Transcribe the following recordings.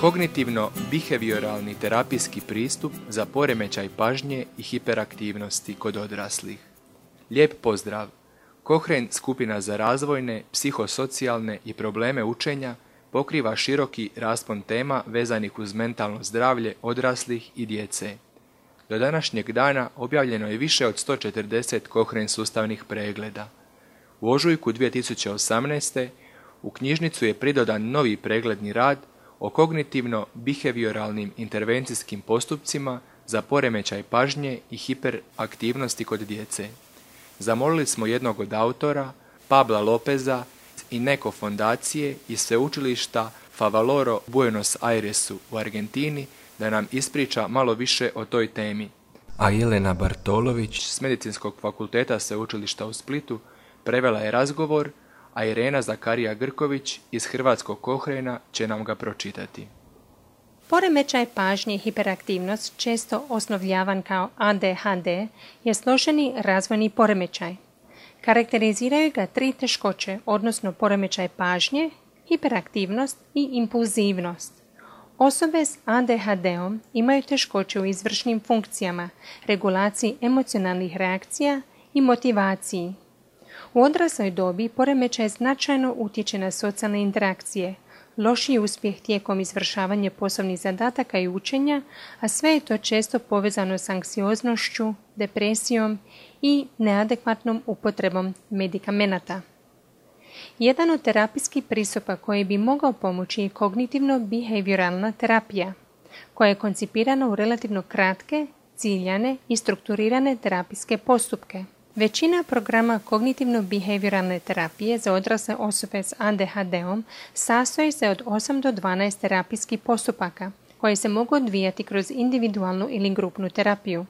Kognitivno-behavioralni terapijski pristup za poremećaj pažnje i hiperaktivnosti kod odraslih. Lijep pozdrav! Kohren skupina za razvojne, psihosocijalne i probleme učenja pokriva široki raspon tema vezanih uz mentalno zdravlje odraslih i djece. Do današnjeg dana objavljeno je više od 140 Kohren sustavnih pregleda. U ožujku 2018. u knjižnicu je pridodan novi pregledni rad o kognitivno-behavioralnim intervencijskim postupcima za poremećaj pažnje i hiperaktivnosti kod djece. Zamolili smo jednog od autora, Pabla Lopeza i neko fondacije i sveučilišta Favaloro Buenos Airesu u Argentini da nam ispriča malo više o toj temi. A Jelena Bartolović s Medicinskog fakulteta sveučilišta u Splitu prevela je razgovor a Irena Zakarija Grković iz Hrvatskog Kohrena će nam ga pročitati. Poremećaj pažnje i hiperaktivnost, često osnovljavan kao ADHD, je složeni razvojni poremećaj. Karakteriziraju ga tri teškoće, odnosno poremećaj pažnje, hiperaktivnost i impulzivnost. Osobe s ADHD-om imaju teškoće u izvršnim funkcijama, regulaciji emocionalnih reakcija i motivaciji, u odrasloj dobi poremećaj značajno utječe na socijalne interakcije, lošiji uspjeh tijekom izvršavanja poslovnih zadataka i učenja, a sve je to često povezano s anksioznošću, depresijom i neadekvatnom upotrebom medikamenata. Jedan od terapijskih pristupa koji bi mogao pomoći je kognitivno-behavioralna terapija, koja je koncipirana u relativno kratke, ciljane i strukturirane terapijske postupke. Većina programa kognitivno-behavioralne terapije za odrasle osobe s ADHD-om sastoji se od 8 do 12 terapijskih postupaka koji se mogu odvijati kroz individualnu ili grupnu terapiju.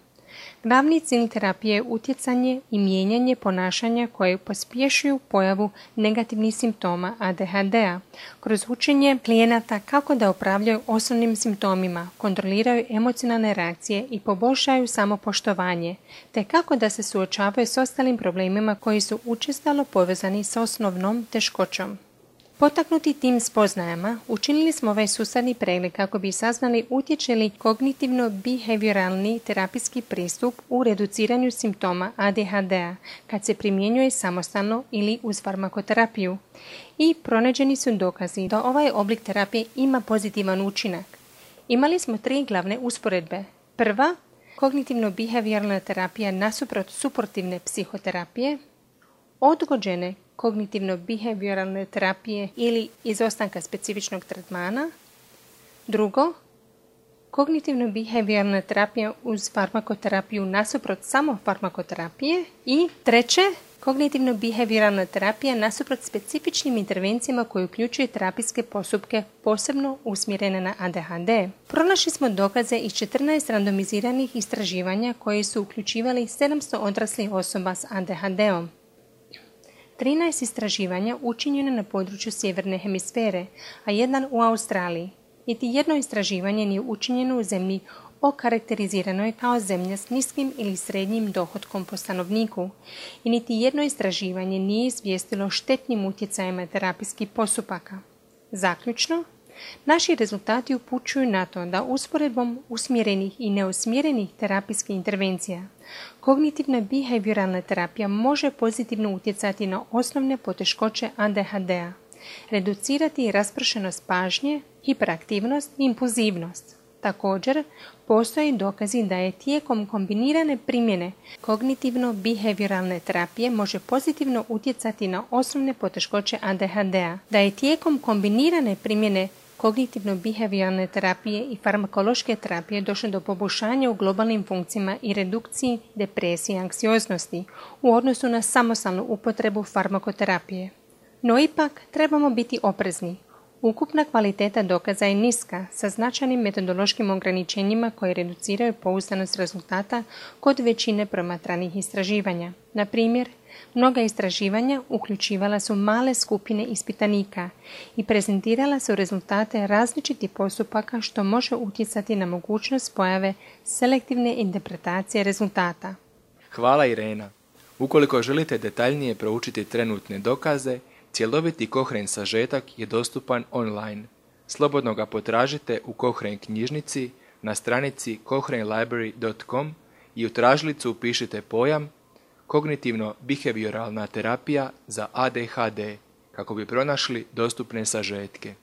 Glavni cilj terapije je utjecanje i mijenjanje ponašanja koje pospješuju pojavu negativnih simptoma ADHD-a kroz učenje klijenata kako da upravljaju osnovnim simptomima, kontroliraju emocionalne reakcije i poboljšaju samopoštovanje, te kako da se suočavaju s ostalim problemima koji su učestalo povezani s osnovnom teškoćom. Potaknuti tim spoznajama, učinili smo ovaj sustavni pregled kako bi saznali utječe li kognitivno-behavioralni terapijski pristup u reduciranju simptoma ADHD-a kad se primjenjuje samostalno ili uz farmakoterapiju. I pronađeni su dokazi da ovaj oblik terapije ima pozitivan učinak. Imali smo tri glavne usporedbe. Prva, kognitivno-behavioralna terapija nasuprot suportivne psihoterapije, odgođene kognitivno-behavioralne terapije ili izostanka specifičnog tretmana. Drugo, kognitivno-behavioralna terapija uz farmakoterapiju nasuprot samo farmakoterapije. I treće, kognitivno-behavioralna terapija nasuprot specifičnim intervencijama koje uključuju terapijske postupke posebno usmjerene na ADHD. Pronašli smo dokaze iz 14 randomiziranih istraživanja koji su uključivali 700 odraslih osoba s ADHD-om. 13 istraživanja učinjeno na području sjeverne hemisfere, a jedan u Australiji. Niti jedno istraživanje nije učinjeno u zemlji okarakteriziranoj kao zemlja s niskim ili srednjim dohodkom po stanovniku i niti jedno istraživanje nije izvijestilo štetnim utjecajima terapijskih postupaka. Zaključno, Naši rezultati upućuju na to da usporedbom usmjerenih i neusmjerenih terapijskih intervencija kognitivna behavioralna terapija može pozitivno utjecati na osnovne poteškoće ADHD-a, reducirati raspršenost pažnje, hiperaktivnost i impulzivnost. Također, postoje dokazi da je tijekom kombinirane primjene kognitivno-behavioralne terapije može pozitivno utjecati na osnovne poteškoće ADHD-a, da je tijekom kombinirane primjene kognitivno-behavioralne terapije i farmakološke terapije došlo do poboljšanja u globalnim funkcijama i redukciji depresije i anksioznosti u odnosu na samostalnu upotrebu farmakoterapije. No ipak trebamo biti oprezni. Ukupna kvaliteta dokaza je niska, sa značajnim metodološkim ograničenjima koje reduciraju pouzdanost rezultata kod većine promatranih istraživanja. Na primjer, Mnoga istraživanja uključivala su male skupine ispitanika i prezentirala su rezultate različitih postupaka što može utjecati na mogućnost pojave selektivne interpretacije rezultata. Hvala Irena. Ukoliko želite detaljnije proučiti trenutne dokaze, cjeloviti kohren sažetak je dostupan online. slobodno ga potražite u Cochrane knjižnici na stranici cochranelibrary.com i u tražilicu upišite pojam kognitivno-behavioralna terapija za ADHD kako bi pronašli dostupne sažetke.